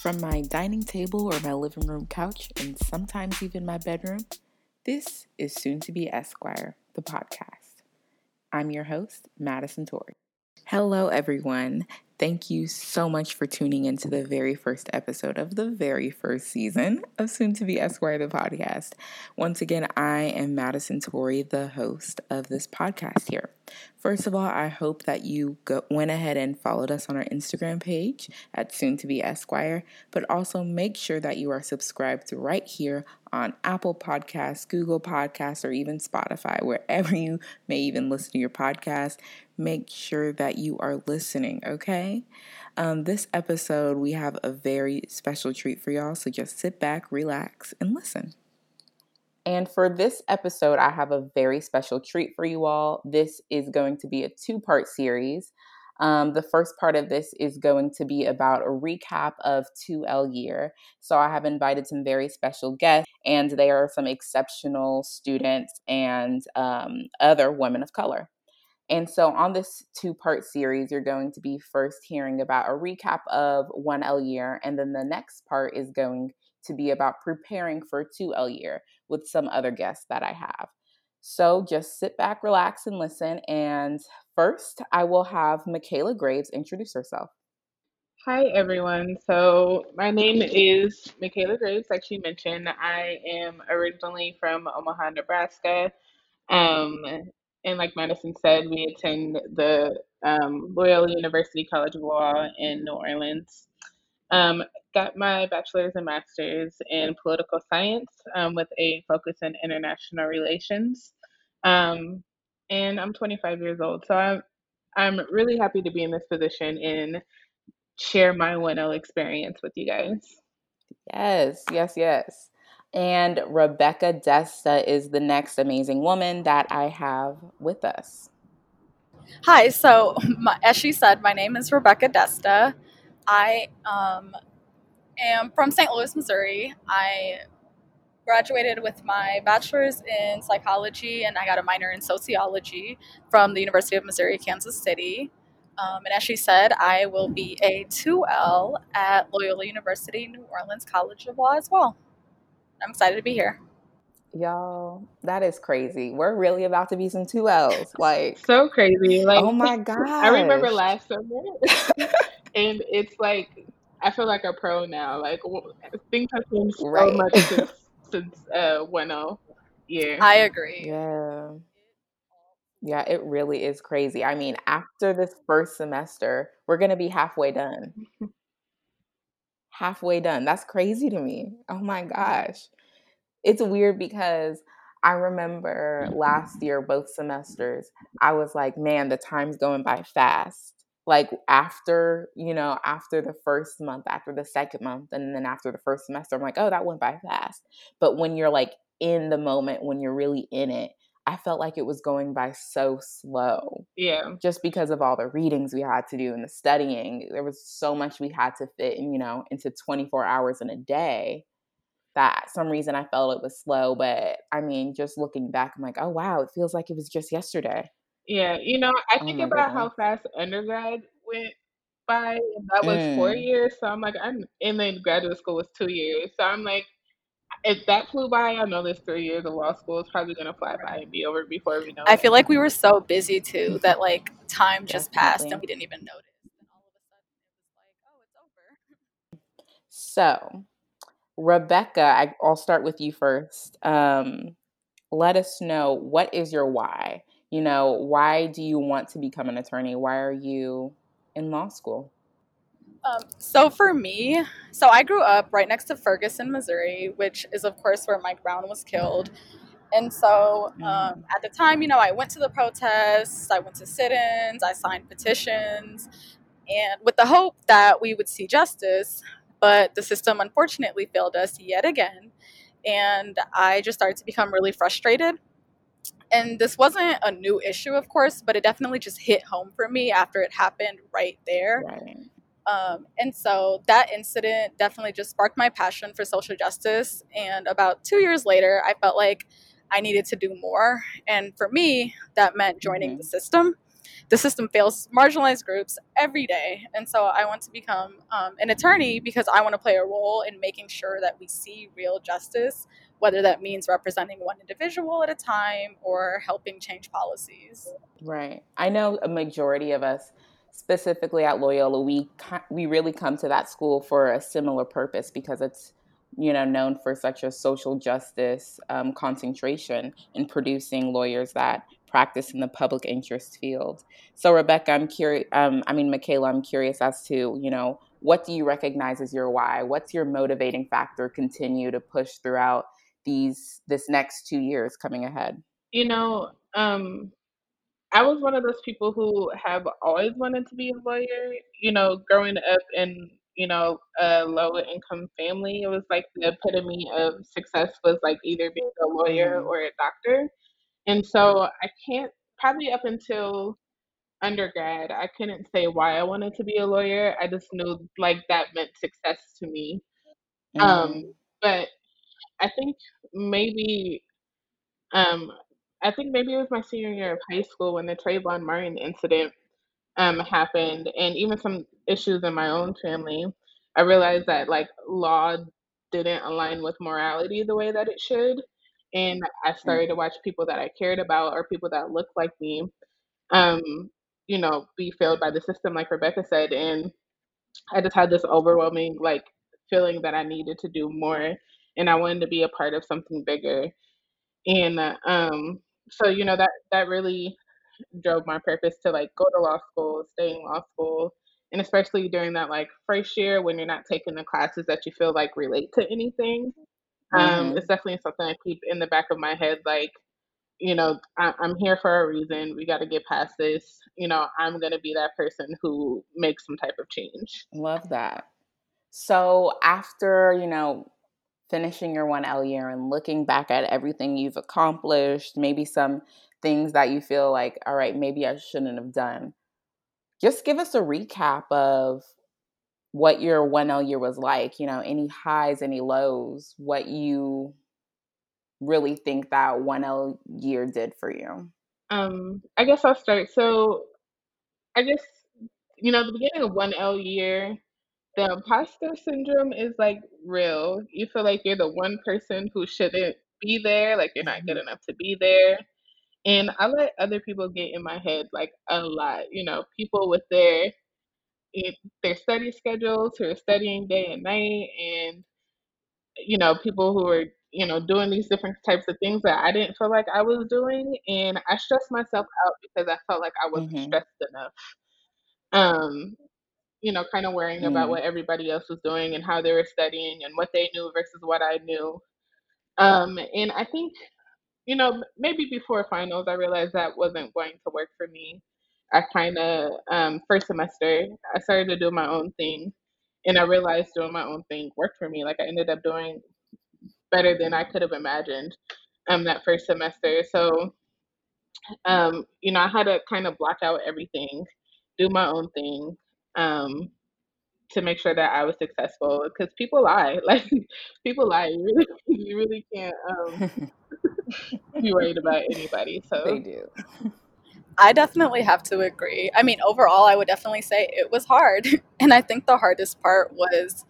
From my dining table or my living room couch, and sometimes even my bedroom, this is Soon to Be Esquire, the podcast. I'm your host, Madison Torrey. Hello, everyone. Thank you so much for tuning into the very first episode of the very first season of Soon to Be Esquire, the podcast. Once again, I am Madison Torrey, the host of this podcast here. First of all, I hope that you go, went ahead and followed us on our Instagram page at Soon to Be Esquire, but also make sure that you are subscribed right here on Apple Podcasts, Google Podcasts, or even Spotify, wherever you may even listen to your podcast. Make sure that you are listening, okay? Um, this episode, we have a very special treat for y'all, so just sit back, relax, and listen. And for this episode, I have a very special treat for you all. This is going to be a two part series. Um, the first part of this is going to be about a recap of 2L year. So I have invited some very special guests, and they are some exceptional students and um, other women of color. And so, on this two part series, you're going to be first hearing about a recap of 1L year, and then the next part is going to be about preparing for 2L year with some other guests that I have. So, just sit back, relax, and listen. And first, I will have Michaela Graves introduce herself. Hi, everyone. So, my name is Michaela Graves, like she mentioned. I am originally from Omaha, Nebraska. Um, and like Madison said, we attend the um, Loyola University College of Law in New Orleans. Um, got my bachelor's and master's in political science um, with a focus in international relations. Um, and I'm 25 years old, so I'm I'm really happy to be in this position and share my 1L experience with you guys. Yes, yes, yes. And Rebecca Desta is the next amazing woman that I have with us. Hi, so my, as she said, my name is Rebecca Desta. I um, am from St. Louis, Missouri. I graduated with my bachelor's in psychology and I got a minor in sociology from the University of Missouri, Kansas City. Um, and as she said, I will be a 2L at Loyola University, New Orleans College of Law as well. I'm excited to be here. Y'all, that is crazy. We're really about to be some two L's. Like so crazy. Like oh my god. I remember last summer, and it's like I feel like a pro now. Like things have changed so right. much since since uh, 1L. I agree. Yeah. Yeah, it really is crazy. I mean, after this first semester, we're going to be halfway done. halfway done. That's crazy to me. Oh my gosh. It's weird because I remember last year, both semesters, I was like, man, the time's going by fast. Like after, you know, after the first month, after the second month, and then after the first semester, I'm like, oh, that went by fast. But when you're like in the moment, when you're really in it, I felt like it was going by so slow. Yeah. Just because of all the readings we had to do and the studying. There was so much we had to fit, in, you know, into 24 hours in a day that some reason I felt it was slow. But I mean, just looking back, I'm like, oh, wow, it feels like it was just yesterday. Yeah. You know, I oh think about goodness. how fast undergrad went by. And that was mm. four years. So I'm like, I'm, and then graduate school was two years. So I'm like, if that flew by, I know this three years of law school is probably gonna fly by and be over before we know. I it. feel like we were so busy too that like time just Definitely. passed and we didn't even notice. And all of a sudden it was like, oh, it's over. So, Rebecca, I, will start with you first. Um, let us know what is your why. You know, why do you want to become an attorney? Why are you in law school? Um, so for me, so I grew up right next to Ferguson, Missouri, which is of course where Mike Brown was killed. And so um, mm. at the time, you know, I went to the protests, I went to sit-ins, I signed petitions, and with the hope that we would see justice. But the system unfortunately failed us yet again, and I just started to become really frustrated. And this wasn't a new issue, of course, but it definitely just hit home for me after it happened right there. Right. Um, and so that incident definitely just sparked my passion for social justice. And about two years later, I felt like I needed to do more. And for me, that meant joining mm-hmm. the system. the system fails marginalized groups every day. And so I want to become um, an attorney because I want to play a role in making sure that we see real justice, whether that means representing one individual at a time or helping change policies. Right. I know a majority of us specifically at Loyola, we we really come to that school for a similar purpose because it's you know known for such a social justice um, concentration in producing lawyers that practice in the public interest field. So, Rebecca, I'm curious. Um, I mean, Michaela, I'm curious as to you know what do you recognize as your why? What's your motivating factor? Continue to push throughout these this next two years coming ahead. You know, um, I was one of those people who have always wanted to be a lawyer. You know, growing up in you know a low income family, it was like the epitome of success was like either being a lawyer mm-hmm. or a doctor. And so I can't probably up until undergrad, I couldn't say why I wanted to be a lawyer. I just knew like that meant success to me. Um, mm-hmm. Um, but I think maybe um, I think maybe it was my senior year of high school when the Trayvon Martin incident um, happened, and even some issues in my own family. I realized that like law didn't align with morality the way that it should, and I mm. started to watch people that I cared about or people that looked like me, um, you know, be failed by the system, like Rebecca said, and I just had this overwhelming like feeling that I needed to do more, and I wanted to be a part of something bigger, and um, so you know that that really drove my purpose to like go to law school, stay in law school, and especially during that like first year when you're not taking the classes that you feel like relate to anything. Um, mm-hmm. It's definitely something I keep in the back of my head, like you know, I, am here for a reason. We got to get past this. You know, I'm going to be that person who makes some type of change. Love that. So after, you know, finishing your 1L year and looking back at everything you've accomplished, maybe some things that you feel like, all right, maybe I shouldn't have done. Just give us a recap of what your 1L year was like, you know, any highs, any lows, what you really think that 1L year did for you. Um, I guess I'll start. So I guess, you know, the beginning of 1L year, the imposter syndrome is like real. You feel like you're the one person who shouldn't be there, like you're not good mm-hmm. enough to be there. And I let other people get in my head like a lot. You know, people with their their study schedules who are studying day and night, and you know, people who are you know doing these different types of things that I didn't feel like I was doing, and I stressed myself out because I felt like I wasn't mm-hmm. stressed enough. Um, you know, kind of worrying mm. about what everybody else was doing and how they were studying and what they knew versus what I knew. Um, and I think, you know, maybe before finals, I realized that wasn't going to work for me. I kind of, um, first semester, I started to do my own thing. And I realized doing my own thing worked for me. Like I ended up doing better than I could have imagined um, that first semester. So, um, you know, I had to kind of block out everything, do my own thing, um, to make sure that I was successful because people lie. Like people lie. You really, you really can't um, be worried about anybody. So they do. I definitely have to agree. I mean, overall, I would definitely say it was hard, and I think the hardest part was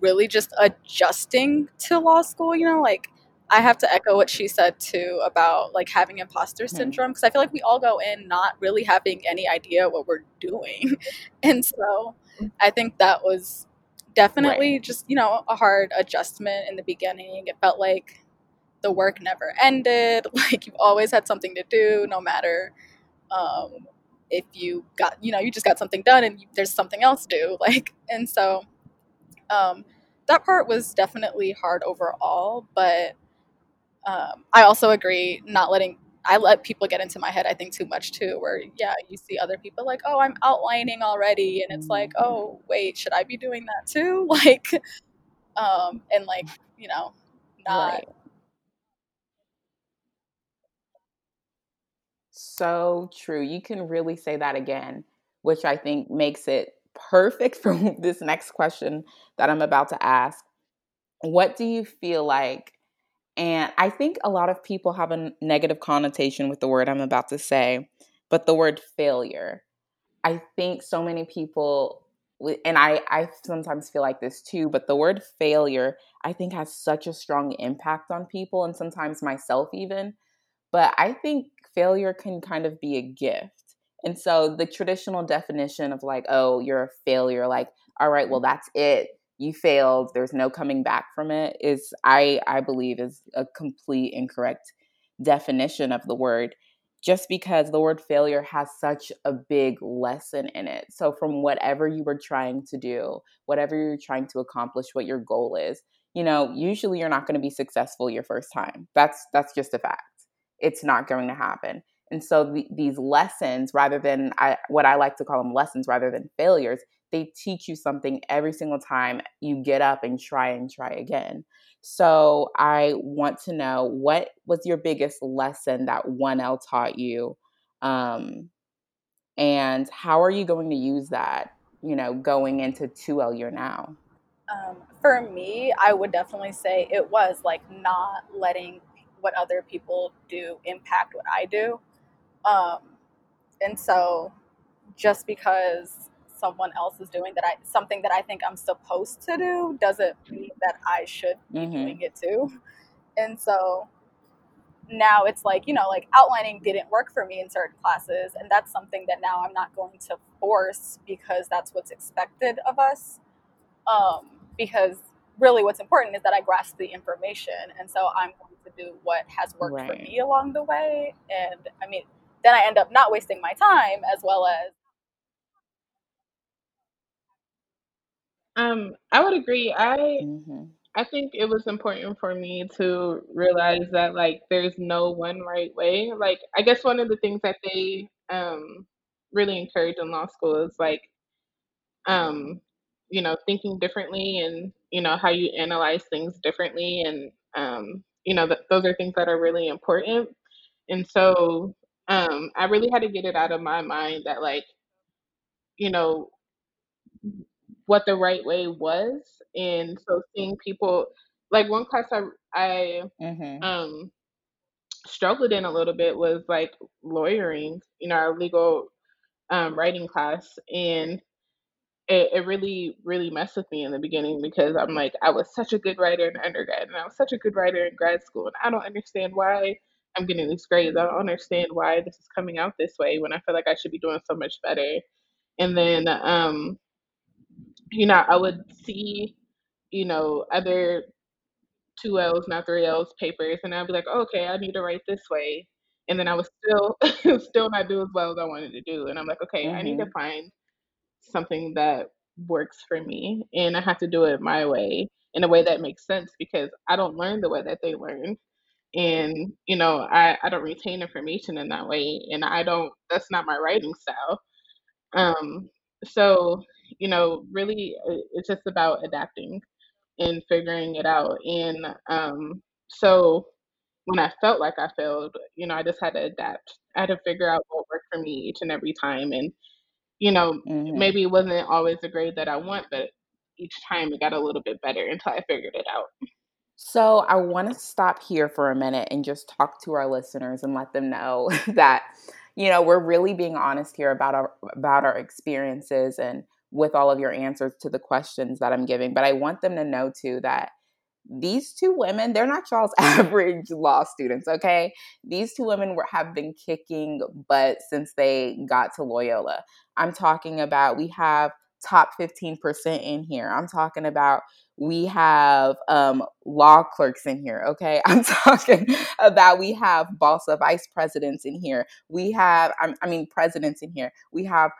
really just adjusting to law school. You know, like I have to echo what she said too about like having imposter syndrome because I feel like we all go in not really having any idea what we're doing. And so I think that was definitely right. just, you know, a hard adjustment in the beginning. It felt like the work never ended. Like you've always had something to do, no matter um, if you got, you know, you just got something done and you, there's something else to do. Like, and so um, that part was definitely hard overall, but um, I also agree not letting I let people get into my head I think too much too where yeah you see other people like oh I'm outlining already and it's like mm-hmm. oh wait should I be doing that too like um and like you know not right. so true you can really say that again which I think makes it perfect for this next question that I'm about to ask what do you feel like and I think a lot of people have a negative connotation with the word I'm about to say. but the word failure. I think so many people and I, I sometimes feel like this too, but the word failure, I think, has such a strong impact on people and sometimes myself even. But I think failure can kind of be a gift. And so the traditional definition of like, oh, you're a failure, like, all right, well, that's it. You failed. There's no coming back from it. Is I I believe is a complete incorrect definition of the word just because the word failure has such a big lesson in it. So, from whatever you were trying to do, whatever you're trying to accomplish, what your goal is, you know, usually you're not going to be successful your first time. That's that's just a fact. It's not going to happen. And so the, these lessons, rather than I, what I like to call them lessons, rather than failures, they teach you something every single time you get up and try and try again. So I want to know what was your biggest lesson that 1L taught you? Um, and how are you going to use that, you know, going into 2L year now? Um, for me, I would definitely say it was like not letting what other people do impact what I do. Um, and so just because someone else is doing that I something that I think I'm supposed to do doesn't mean that I should be mm-hmm. doing it too. And so now it's like, you know, like outlining didn't work for me in certain classes and that's something that now I'm not going to force because that's what's expected of us. Um, because really what's important is that I grasp the information and so I'm going to do what has worked right. for me along the way and I mean then I end up not wasting my time as well as Um, I would agree. I hmm I think it was important for me to realize that like there's no one right way. Like I guess one of the things that they um really encourage in law school is like um you know thinking differently and you know how you analyze things differently and um you know th- those are things that are really important. And so um I really had to get it out of my mind that like you know what the right way was. And so seeing people like one class I I hmm um struggled in a little bit was like lawyering, you know, our legal um, writing class. And it, it really, really messed with me in the beginning because I'm like, I was such a good writer in undergrad and I was such a good writer in grad school. And I don't understand why I'm getting these grades. I don't understand why this is coming out this way when I feel like I should be doing so much better. And then um, you know, I would see, you know, other two L's, not three L's papers, and I'd be like, oh, okay, I need to write this way. And then I was still still not do as well as I wanted to do. And I'm like, okay, I need to mm-hmm. find something that works for me. And I have to do it my way in a way that makes sense because I don't learn the way that they learn. And, you know, I, I don't retain information in that way. And I don't that's not my writing style. Um, so you know, really it's just about adapting and figuring it out. And um, so when I felt like I failed, you know, I just had to adapt. I had to figure out what worked for me each and every time. And, you know, hmm maybe it wasn't always the grade that I want, but each time it got a little bit better until I figured it out. So I want to stop here for a minute and just talk to our listeners and let them know that you know we're really being honest here about our about our experiences and with all of your answers to the questions that I'm giving. But I want them to know too that these two women, they're not y'all's average law students, okay? These two women were, have been kicking butt since they got to Loyola. I'm talking about we have top 15% in here. I'm talking about we have um, law clerks in here, okay? I'm talking about we have BALSA vice presidents in here. We have, I mean, presidents in here. We have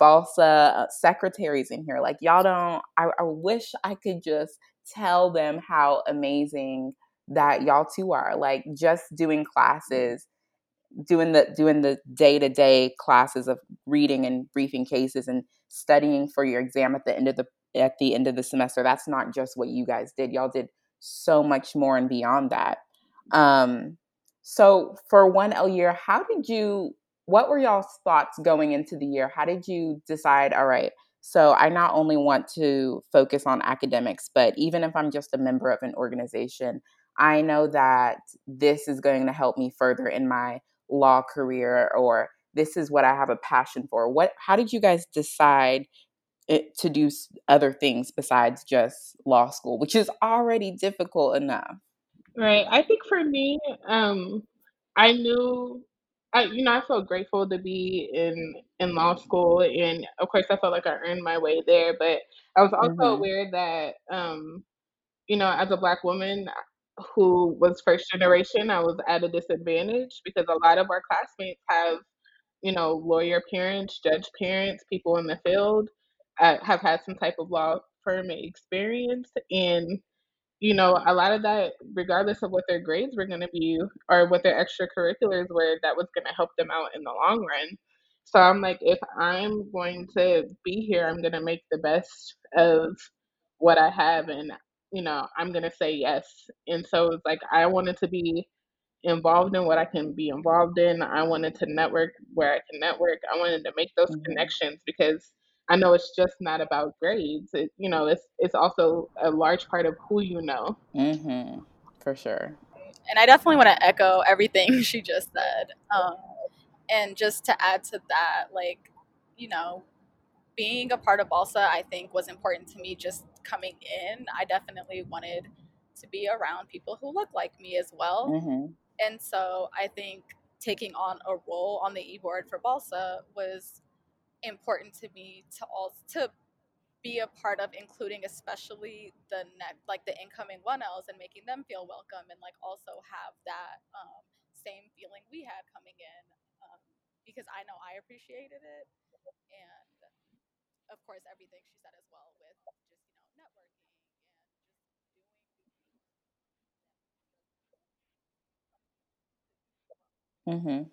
BALSA uh, secretaries in here. Like, y'all don't, I, I wish I could just tell them how amazing that y'all two are. Like, just doing classes doing the doing the day-to-day classes of reading and briefing cases and studying for your exam at the end of the at the end of the semester that's not just what you guys did y'all did so much more and beyond that um so for one l year how did you what were y'all's thoughts going into the year how did you decide all right so i not only want to focus on academics but even if i'm just a member of an organization i know that this is going to help me further in my law career or this is what I have a passion for. What how did you guys decide it, to do other things besides just law school, which is already difficult enough? Right. I think for me, um, I knew I you know, I felt grateful to be in in law school, and of course, I felt like I earned my way there, but I was also Mhm. aware that, um, you know, as a Black woman who was first generation, I was at a disadvantage because a lot of our classmates have, you know, lawyer parents, judge parents, people in the field, uh, have had some type of law firm experience, and you know, a lot of that, regardless of what their grades were gonna be or what their extracurriculars were, that was gonna help them out in the long run. So I'm like, if I'm going to be here, I'm gonna make the best of what I have and you know, I'm gonna say yes. And so it's like I wanted to be involved in what I can be involved in. I wanted to network where I can network. I wanted to make those Mhm. connections because I know it's just not about grades. It, you know, it's it's also a large part of who you know. Mhm. For sure. And I definitely want to echo everything she just said. Um, and just to add to that, like, you know, being a part of Balsa, I think was important to me just coming in. I definitely wanted to be around people who look like me as well. Mhm. And so I think taking on a role on the e-board for Balsa was important to me to also to be a part of including especially the net like the incoming one Ls and making them feel welcome and like also have that um, same feeling we had coming in um, because I know I appreciated it and of course everything she said as well with just you know networking and just doing Mhm.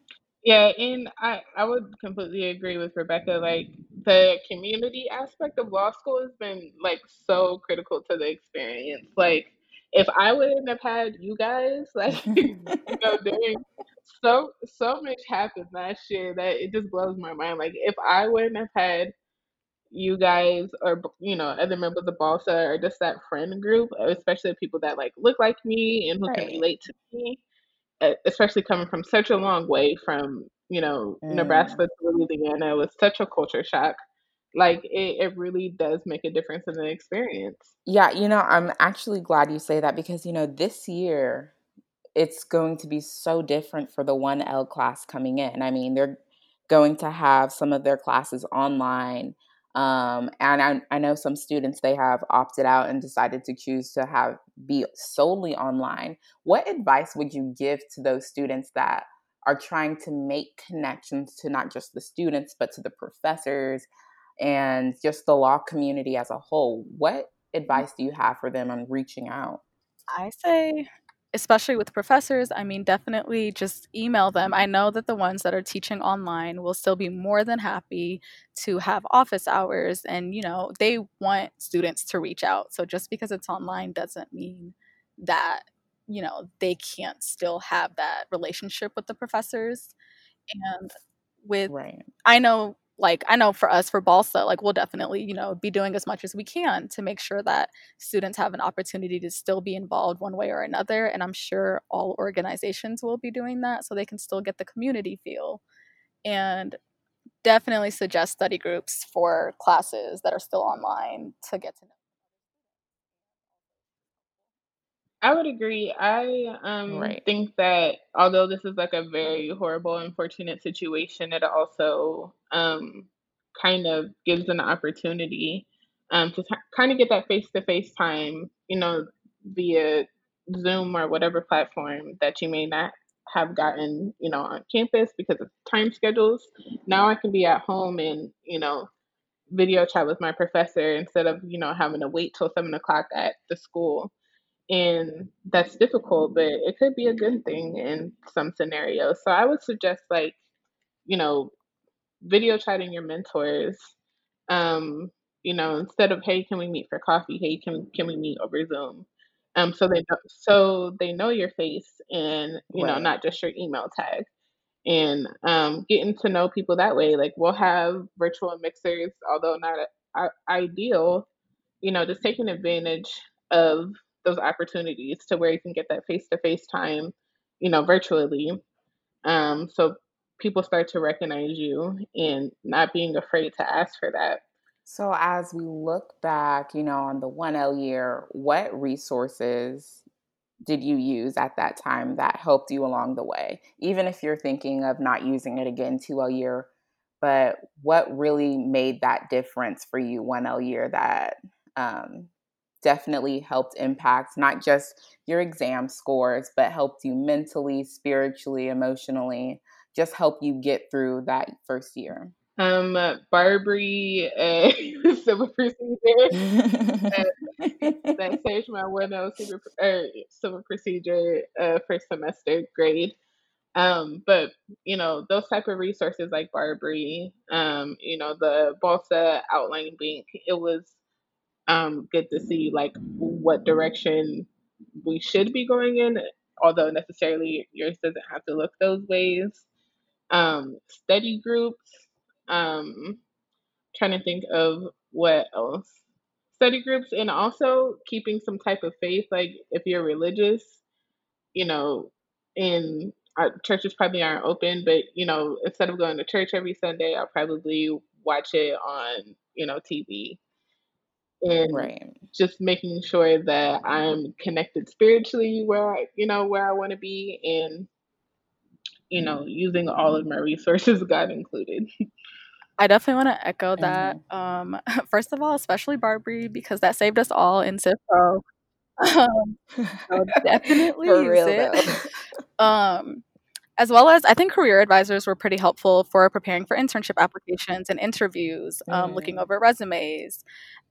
Yeah, and I I would completely agree with Rebecca. Like the community aspect of law school has been like so critical to the experience. Like if I wouldn't have had you guys, like you know, doing so so much happened last year that it just blows my mind. Like if I wouldn't have had you guys or you know other members of the Balsa or just that friend group, especially people that like look like me and who can relate to me especially coming from such a long way from you know Mm. Nebraska to Louisiana it was such a culture shock. Like it, it really does make a difference in the experience. Yeah, you know, I'm actually glad you say that because, you know, this year it's going to be so different for the 1L class coming in. I mean, they're going to have some of their classes online. Um, and I, I know some students they have opted out and decided to choose to have be solely online. What advice would you give to those students that are trying to make connections to not just the students but to the professors and just the law community as a whole? What advice do you have for them on reaching out? I say, especially with professors, I mean, definitely just email them. I know that the ones that are teaching online will still be more than happy to have office hours and, you know, they want students to reach out. So just because it's online doesn't mean that, you know, they can't still have that relationship with the professors. And with, Right. I know like I know for us for Balsa, like we'll definitely, you know, be doing as much as we can to make sure that students have an opportunity to still be involved one way or another. And I'm sure all organizations will be doing that so they can still get the community feel. And definitely suggest study groups for classes that are still online to get to know. I would agree. I um Right. think that although this is like a very horrible, unfortunate situation, it also um kind of gives an opportunity um to t- kind of get that face to face time, you know, via Zoom or whatever platform that you may not have gotten, you know, on campus because of time schedules. Now I can be at home and, you know, video chat with my professor instead of, you know, having to wait till seven o'clock at the school and that's difficult, but it could be a good thing in some scenarios. So I would suggest like, you know, video chatting your mentors. Um, you know, instead of hey, can we meet for coffee? Hey, can can we meet over Zoom? Um, so they know, so they know your face and you know not just your email tag. And um, getting to know people that way, like we'll have virtual mixers, although not a- ideal you know, just taking advantage of those opportunities to where you can get that face to face time, you know, virtually. Um, so people start to recognize you and not being afraid to ask for that. So, as we look back, you know, on the 1L year, what resources did you use at that time that helped you along the way? Even if you're thinking of not using it again 2L year, but what really made that difference for you 1L year that um, definitely helped impact not just your exam scores, but helped you mentally, spiritually, emotionally, just help you get through that first year? Um, Barbri uh, civil procedure uh, that saved my window civil, uh, civil procedure uh, first semester grade. Um, but you know those type of resources like Barbri, um, you know the Balsa outline link. It was um, good to see like what direction we should be going in, although necessarily yours doesn't have to look those ways. Um, study groups. Um, trying to think of what else. Study groups and also keeping some type of faith. Like if you're religious, you know, in our churches probably aren't open, but you know, instead of going to church every Sunday, I'll probably watch it on, you know, TV and right. just making sure that I'm connected spiritually where I, you know where I want to be and you know using all of my resources God included. I definitely want to echo that. Mm-hmm. Um, first of all, especially Barbri because that saved us all in Civ Um, definitely For real, it. um, as well as I think career advisors were pretty helpful for preparing for internship applications and interviews, um, looking mm. over resumes,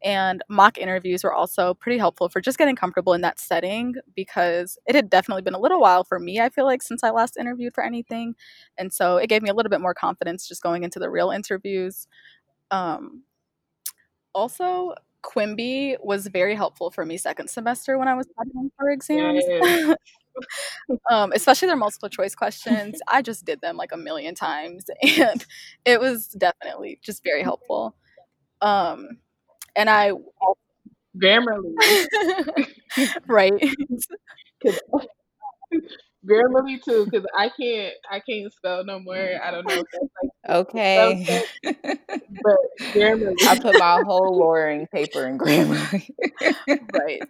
and mock interviews were also pretty helpful for just getting comfortable in that setting because it had definitely been a little while for me, I feel like, since I last interviewed for anything. And so it gave me a little bit more confidence just going into the real interviews. Um, also, Quimbee was very helpful for me second semester when I was studying for exams. um, especially their multiple choice questions. I just did them like a million times, and it was definitely just very helpful. Um, and I Grammarly, right? Grammarly too, because I can't I can't spell no more. I don't know if that's like okay. but Grammarly. I put my whole lawyering paper in Grammarly. right.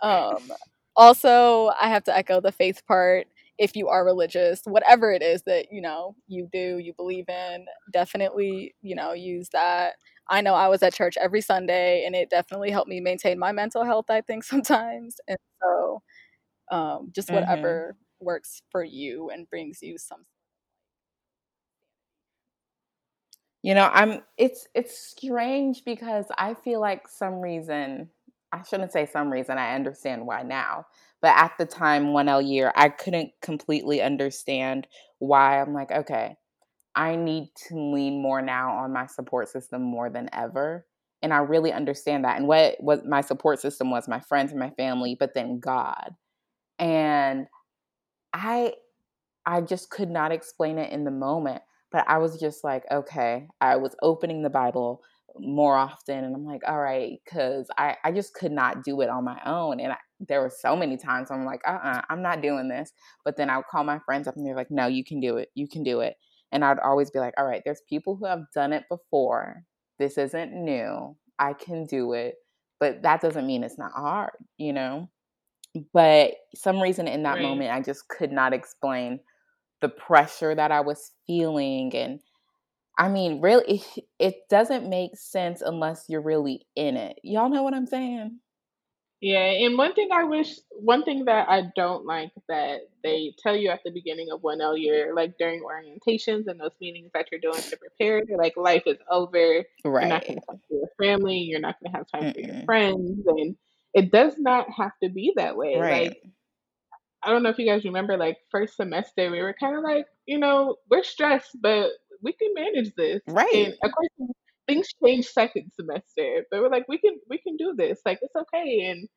Um also, I have to echo the faith part. If you are religious, whatever it is that, you know, you do, you believe in, definitely, you know, use that. I know I was at church every Sunday and it definitely helped me maintain my mental health, I think, sometimes. And so um, just mm-hmm. whatever mm-hmm. works for you and brings you some you know i'm it's it's strange because i feel like some reason I shouldn't say some reason. I understand why now. But at the time, 1L year, I couldn't completely understand why. I'm like, okay, I need to lean more now on my support system more than ever. And I really understand that. And what, what my support system was my friends and my family, but then God. And I I just could not explain it in the moment. But I was just like, okay, I was opening the Bible more often and i'm like all right because I, I just could not do it on my own and I, there were so many times i'm like uh-uh i'm not doing this but then i would call my friends up and they're like no you can do it you can do it and i'd always be like all right there's people who have done it before this isn't new i can do it but that doesn't mean it's not hard you know but some reason in that right. moment i just could not explain the pressure that i was feeling and I mean, really, it doesn't make sense unless you're really in it. Y'all know what I'm saying? Yeah, and one thing I wish, one thing that I don't like that they tell you at the beginning of 1L year, like during orientations and those meetings that you're doing to prepare, like, life is over. Right. You're not going to talk to your family. You're not going to have time for your friends. And it does not have to be that way. Right. Like, I don't know if you guys remember, like, first semester, we were kind of like, you know, we're stressed, but we can manage this. Right. And of course things change second semester. But we're like, we can we can do this. Like it's okay. And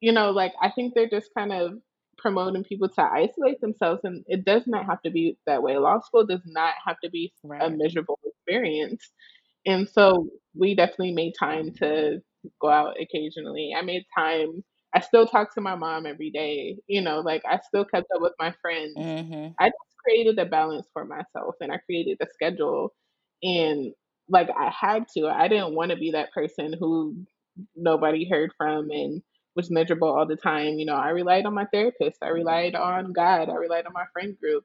you know, like I think they're just kind of promoting people to isolate themselves and it does not have to be that way. Law school does not have to be right. a miserable experience. And so we definitely made time to go out occasionally. I made time I still talk to my mom every day. You know, like I still kept up with my friends. Mm-hmm. I created a balance for myself and I created a schedule and like I had to. I didn't want to be that person who nobody heard from and was miserable all the time. You know, I relied on my therapist, I relied on God, I relied on my friend group.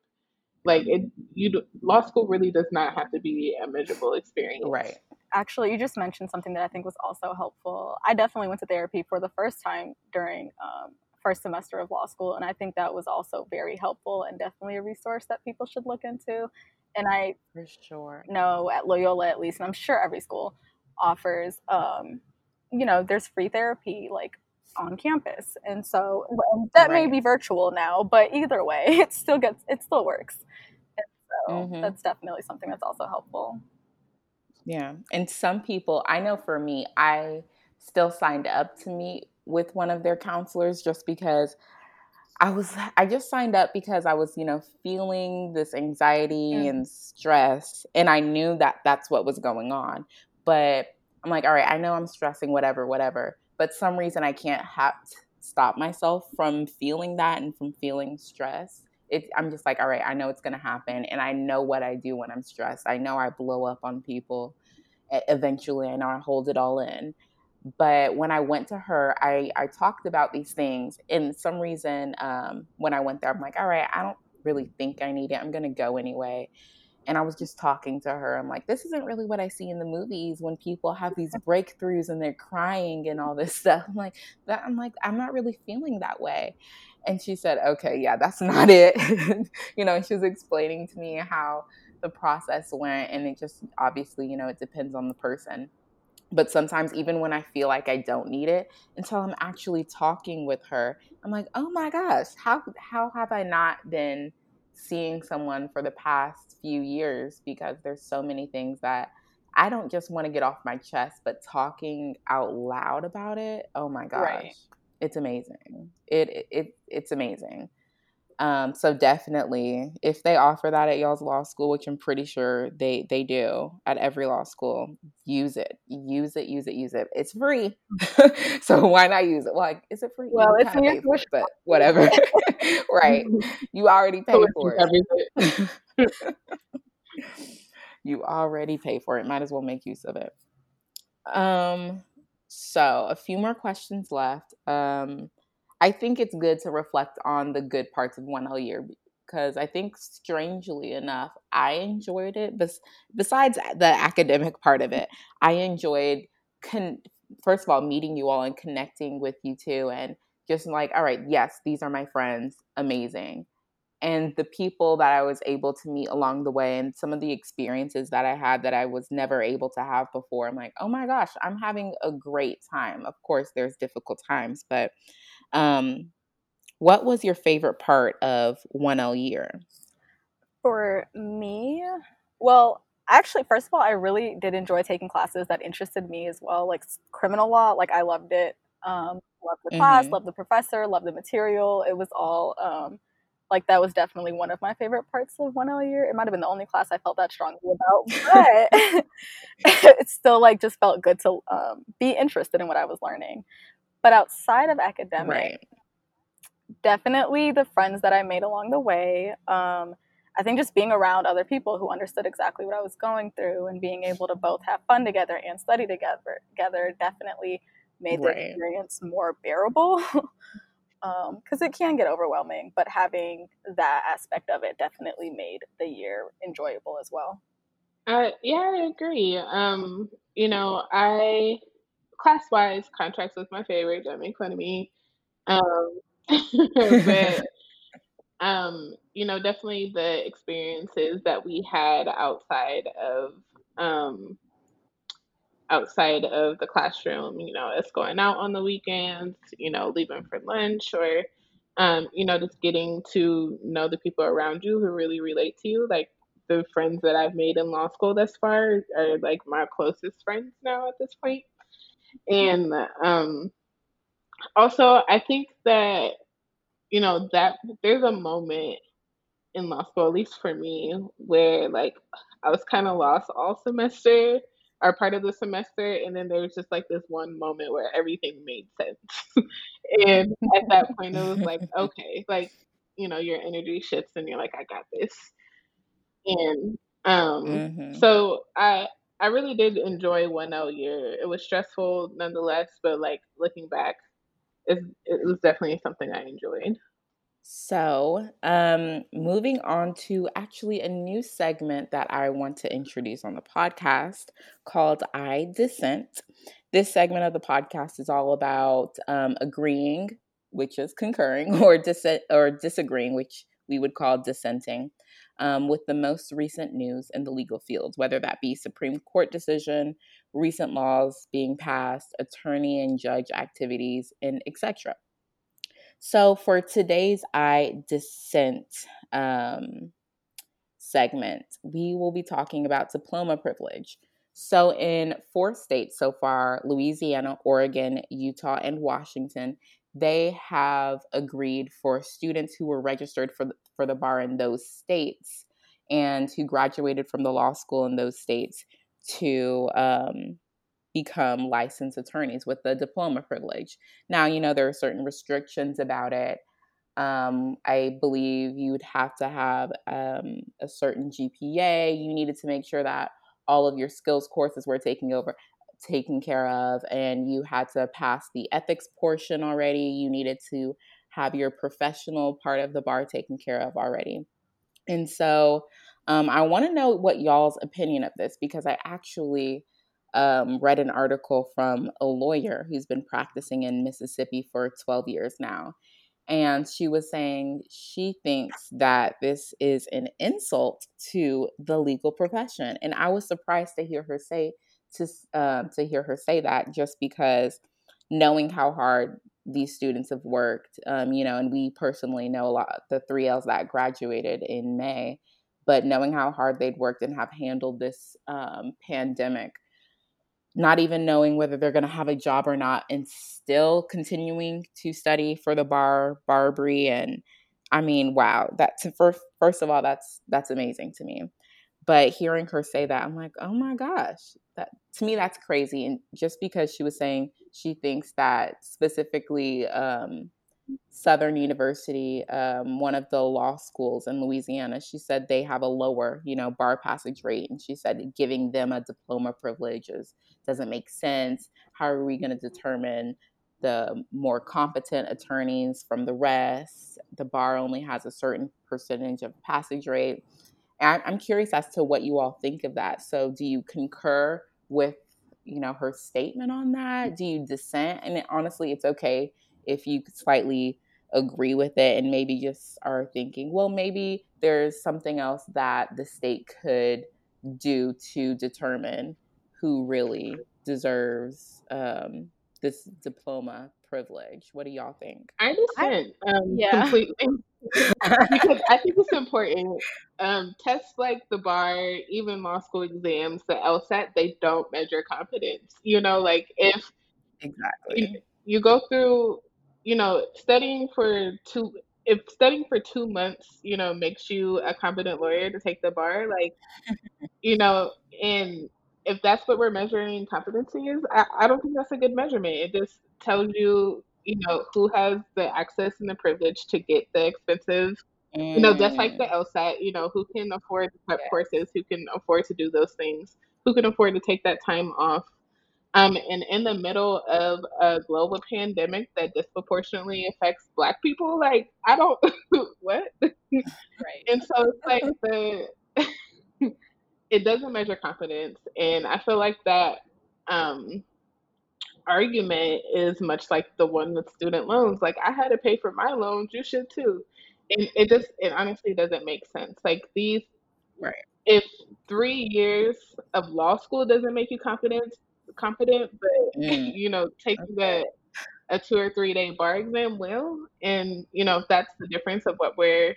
Like it, you law school really does not have to be a miserable experience. Right. Actually, you just mentioned something that I think was also helpful. I definitely went to therapy for the first time during um, first semester of law school, and I think that was also very helpful and definitely a resource that people should look into. And I for sure know at Loyola at least, and I'm sure every school offers, um, you know, there's free therapy like on campus, and so and that right. may be virtual now, but either way, it still gets it still works. And so mm-hmm. that's definitely something that's also helpful. Yeah, and some people, I know for me, I still signed up to meet with one of their counselors just because I was I just signed up because I was, you know, feeling this anxiety mm. and stress and I knew that that's what was going on. But I'm like, all right, I know I'm stressing whatever, whatever. But some reason I can't have stop myself from feeling that and from feeling stress. It, I'm just like, all right, I know it's going to happen and I know what I do when I'm stressed. I know I blow up on people eventually. I know I hold it all in but when I went to her, I, I talked about these things. And some reason, um, when I went there, I'm like, all right, I don't really think I need it. I'm going to go anyway. And I was just talking to her. I'm like, this isn't really what I see in the movies when people have these breakthroughs and they're crying and all this stuff. I'm like, that, I'm like, I'm not really feeling that way. And she said, okay, yeah, that's not it. you know, she was explaining to me how the process went. And it just obviously, you know, it depends on the person but sometimes even when i feel like i don't need it until i'm actually talking with her i'm like oh my gosh how how have i not been seeing someone for the past few years? Because there's so many things that i don't just want to get off my chest but talking out loud about it oh my gosh right. it's amazing. It, it, it it's amazing um, so definitely, if they offer that at y'all's law school, which I'm pretty sure they they do at every law school, use it, use it, use it, use it. It's free, so why not use it? Like, is it free? Well, it's free, for it, but whatever. right? You already pay for it. you already pay for it. Might as well make use of it. Um. So a few more questions left. Um I think it's good to reflect on the good parts of 1L year because I think strangely enough, I enjoyed it. Bes- besides the academic part of it, I enjoyed, con- first of all, meeting you all and connecting with you two and just like, all right, yes, these are my friends, amazing. And the people that I was able to meet along the way and some of the experiences that I had that I was never able to have before, I'm like, oh my gosh, I'm having a great time. Of course, there's difficult times, but um, what was your favorite part of 1L year? For me, well, actually, first of all, I really did enjoy taking classes that interested me as well, like criminal law. Like I loved it. Um, loved the class, mm-hmm. loved the professor, loved the material. It was all um, like that was definitely one of my favorite parts of 1L year. It might have been the only class I felt that strongly about, but it still like just felt good to um, be interested in what I was learning. But outside of academic, right. definitely the friends that I made along the way. Um, I think just being around other people who understood exactly what I was going through and being able to both have fun together and study together together definitely made right. the experience more bearable. because um, it can get overwhelming, but having that aspect of it definitely made the year enjoyable as well. Uh, yeah, I agree. Um, you know, I class wise, contracts was my favorite. Don't make fun of me. Um, but um, you know, definitely the experiences that we had outside of um, outside of the classroom. You know, us going out on the weekends. You know, leaving for lunch or um, you know, just getting to know the people around you who really relate to you. Like the friends that I've made in law school thus far are like my closest friends now at this point. And um, also, I think that, you know, that there's a moment in law school, at least for me, where like I was kind of lost all semester or part of the semester. And then there was just like this one moment where everything made sense. and at that point, it was like, okay, like you know your energy shifts and you're like I got this. And um, mm-hmm. so I I really did enjoy one L year. It was stressful nonetheless, but like looking back, it, it was definitely something I enjoyed. So, um, moving on to actually a new segment that I want to introduce on the podcast called I Dissent. This segment of the podcast is all about um, agreeing, which is concurring, or dissent or disagreeing, which we would call dissenting, um, with the most recent news in the legal field, whether that be Supreme Court decision, recent laws being passed, attorney and judge activities, and etc. So for today's I dissent um, segment, we will be talking about diploma privilege. So in four states so far Louisiana, Oregon, Utah, and Washington they have agreed for students who were registered for the, for the bar in those states and who graduated from the law school in those states to um, become licensed attorneys with the diploma privilege. Now, you know, there are certain restrictions about it. Um, I believe you would have to have um, a certain GPA. You needed to make sure that all of your skills courses were taking over taken care of and you had to pass the ethics portion already you needed to have your professional part of the bar taken care of already and so um, i want to know what y'all's opinion of this because i actually um, read an article from a lawyer who's been practicing in Mississippi for 12 years now. And she was saying she thinks that this is an insult to the legal profession. And I was surprised to hear her say to um, to hear her say that just because knowing how hard these students have worked, um, you know, and we personally know a lot the three Ls that graduated in May, but knowing how hard they'd worked and have handled this um, pandemic not even knowing whether they're going to have a job or not and still continuing to study for the bar Barbri and i mean wow that's first first of all that's that's amazing to me but hearing her say that i'm like oh my gosh that to me that's crazy and just because she was saying she thinks that specifically um, Southern University, um, one of the law schools in Louisiana, she said they have a lower, you know, bar passage rate, and she said giving them a diploma privilege is, doesn't make sense. How are we going to determine the more competent attorneys from the rest? The bar only has a certain percentage of passage rate. And I'm curious as to what you all think of that. So, do you concur with, you know, her statement on that? Do you dissent? And honestly, it's okay if you slightly agree with it and maybe just are thinking, well, maybe there's something else that the state could do to determine who really deserves um, this diploma privilege. What do y'all think? I understand um, yeah. completely because I think it's important. Um, tests like the bar, even law school exams, the LSAT, they don't measure competence. You know, like if exactly you, you go through you know, studying for two if studying for two months, you know, makes you a competent lawyer to take the bar, like, you know, and if that's what we're measuring competency is, I, I don't think that's a good measurement. It just tells you, you know, who has the access and the privilege to get the expensive, you know, just like the mm. LSAT, you know, who can afford the prep yeah. courses, who can afford to do those things, who can afford to take that time off um, and in the middle of a global pandemic that disproportionately affects Black people, like I don't what, right? And so it's like the it doesn't measure confidence, and I feel like that um, argument is much like the one with student loans. Like I had to pay for my loans, you should too, and it just it honestly doesn't make sense. Like these, right? If three years of law school doesn't make you confident, confident, but mm. you know, taking okay. a, a two or three day bar exam will. And, you know, if that's the difference of what we're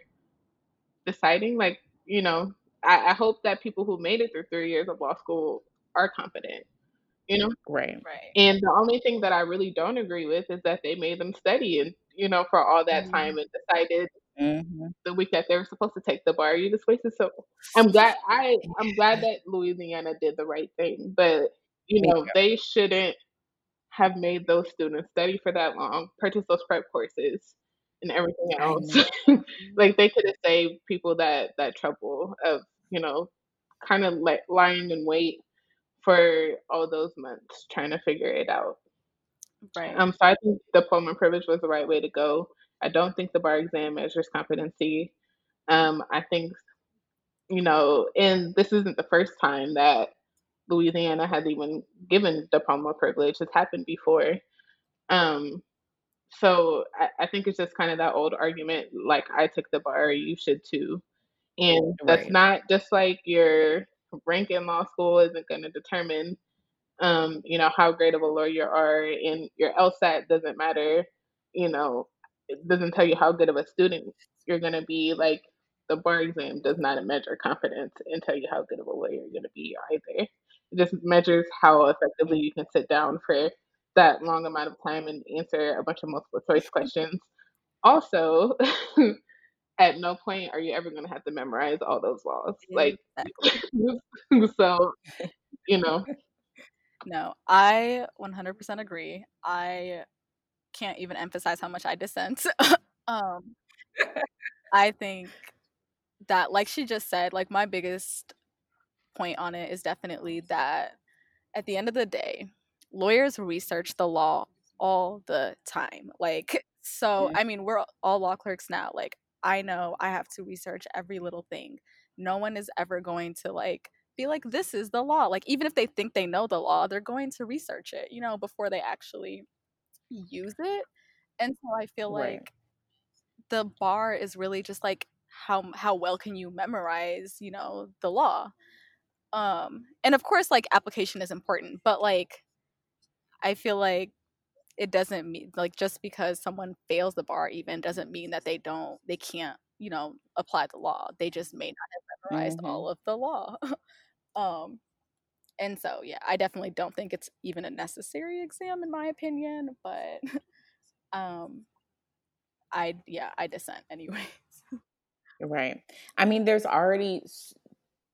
deciding. Like, you know, I, I hope that people who made it through three years of law school are confident. You know? Right. Right. And the only thing that I really don't agree with is that they made them study and, you know, for all that mm time and decided Mm-hmm. the week that they were supposed to take the bar. You just wasted so. I'm glad I I'm glad that Louisiana did the right thing, but you know, they shouldn't have made those students study for that long, purchase those prep courses, and everything else. like they could have saved people that that trouble of you know kind of like lying in wait for all those months trying to figure it out. Right. Um, so I think diploma privilege was the right way to go. I don't think the bar exam measures competency. Um, I think, you know, and this isn't the first time that Louisiana has even given diploma privilege. It's happened before. Um, so I, I think it's just kind of that old argument, like I took the bar, you should too. And that's Right. not just like your rank in law school isn't going to determine, um, you know, how great of a lawyer you are, and your LSAT doesn't matter. You know, it doesn't tell you how good of a student you're going to be. Like the bar exam does not measure confidence and tell you how good of a lawyer you're going to be either. It just measures how effectively you can sit down for that long amount of time and answer a bunch of multiple choice questions. Also, at no point are you ever going to have to memorize all those laws. Like, so, you know. No, I 100% agree. I can't even emphasize how much I dissent. um, I think that, like she just said, like my biggest point on it is definitely that at the end of the day, lawyers research the law all the time. Like, so, I mean, we're all law clerks now. Like, I know I have to research every little thing. No one is ever going to like be like, this is the law. Like, even if they think they know the law, they're going to research it, you know, before they actually use it. And so I feel Right. like the bar is really just like how how well can you memorize, you know, the law. Um and of course like application is important, but like I feel like it doesn't mean like just because someone fails the bar even doesn't mean that they don't they can't, you know, apply the law. They just may not have memorized Mhm. all of the law. um and so yeah, I definitely don't think it's even a necessary exam in my opinion, but um I yeah, I dissent anyway. Right. I mean, there's already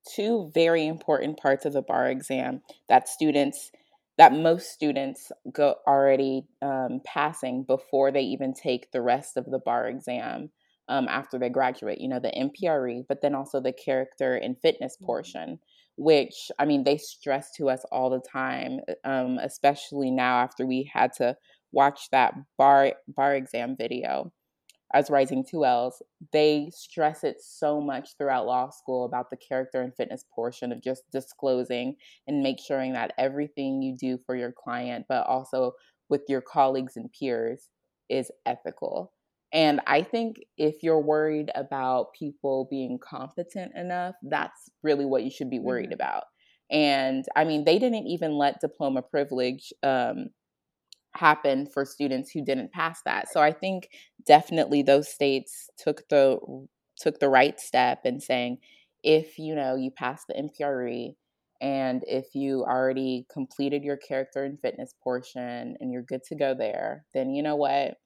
two very important parts of the bar exam that students, that most students go already um, passing before they even take the rest of the bar exam um, after they graduate. You know, the MPRE, but then also the character and fitness portion, which I mean, they stress to us all the time, um, especially now after we had to watch that bar bar exam video as Rising 2Ls, they stress it so much throughout law school about the character and fitness portion of just disclosing and make sure that everything you do for your client, but also with your colleagues and peers, is ethical. And I think if you're worried about people being competent enough, that's really what you should be worried Mhm. about. And I mean, they didn't even let diploma privilege um, happen for students who didn't pass that. So I think definitely those states took the took the right step in saying if you know you pass the MPRE and if you already completed your character and fitness portion and you're good to go there, then you know what?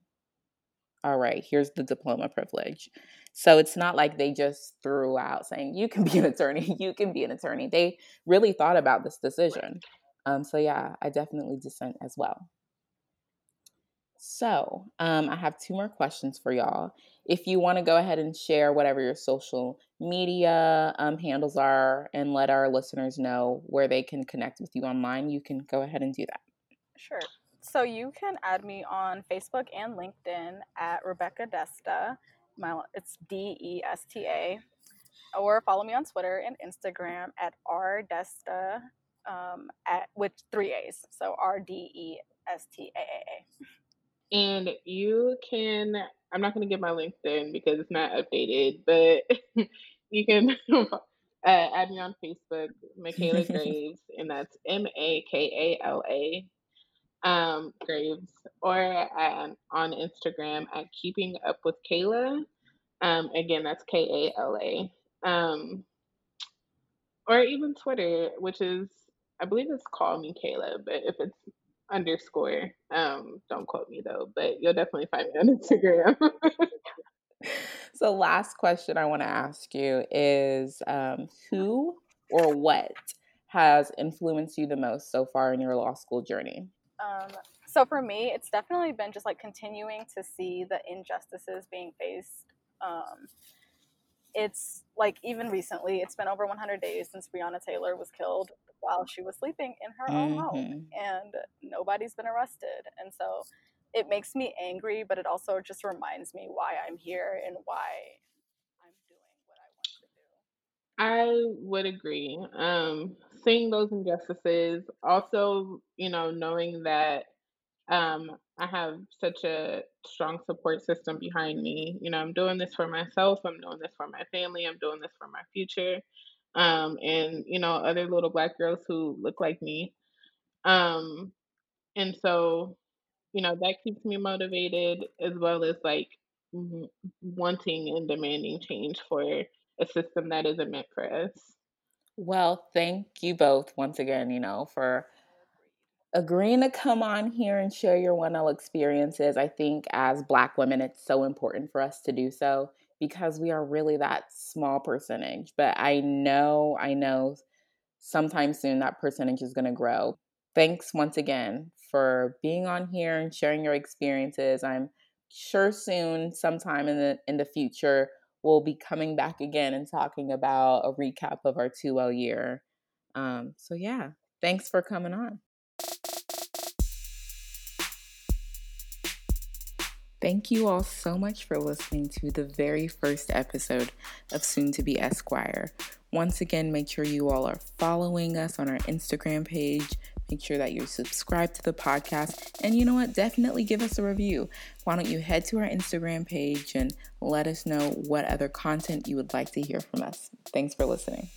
All right, here's the diploma privilege. So it's not like they just threw out saying you can be an attorney, you can be an attorney. They really thought about this decision. Um, so yeah, I definitely dissent as well. So, um, I have two more questions for y'all. If you want to go ahead and share whatever your social media um, handles are and let our listeners know where they can connect with you online, you can go ahead and do that. Sure. So you can add me on Facebook and LinkedIn at Rebecca Desta. My it's D E S T A, or follow me on Twitter and Instagram at R Desta um, at with three A's. So R D E S T A A A. And you can, I'm not going to give my LinkedIn because it's not updated, but you can uh, add me on Facebook, Makala Graves, and that's M A K A L A um, Graves, or at, on Instagram at Keeping Up with Kala. Um, again, that's K A L A. Um, or even Twitter, which is, I believe it's Call Me Kala, but if it's underscore, um, don't quote me though, but you'll definitely find me on Instagram. so, last question I want to ask you is um, who or what has influenced you the most so far in your law school journey? Um, so for me, it's definitely been just like continuing to see the injustices being faced. Um, it's like even recently, it's been over 100 days since Breonna Taylor was killed while she was sleeping in her own mm-hmm. home, and nobody's been arrested. And so it makes me angry, but it also just reminds me why I'm here and why I'm doing what I want to do. I would agree. Um, seeing those injustices, also, you know, knowing that um, I have such a strong support system behind me. You know, I'm doing this for myself, I'm doing this for my family, I'm doing this for my future. Um, and, you know, other little black girls who look like me. Um, and so, you know, that keeps me motivated as well as like wanting and demanding change for a system that isn't meant for us. Well, thank you both once again, you know, for agreeing to come on here and share your 1L experiences. I think as Black women, it's so important for us to do so because we are really that small percentage. But I know, I know sometime soon that percentage is going to grow. Thanks once again for being on here and sharing your experiences. I'm sure soon, sometime in the in the future, we'll be coming back again and talking about a recap of our 2L year. Um, so yeah, thanks for coming on. Thank you all so much for listening to the very first episode of Soon to Be Esquire. Once again, make sure you all are following us on our Instagram page. Make sure that you're subscribed to the podcast. And you know what? Definitely give us a review. Why don't you head to our Instagram page and let us know what other content you would like to hear from us? Thanks for listening.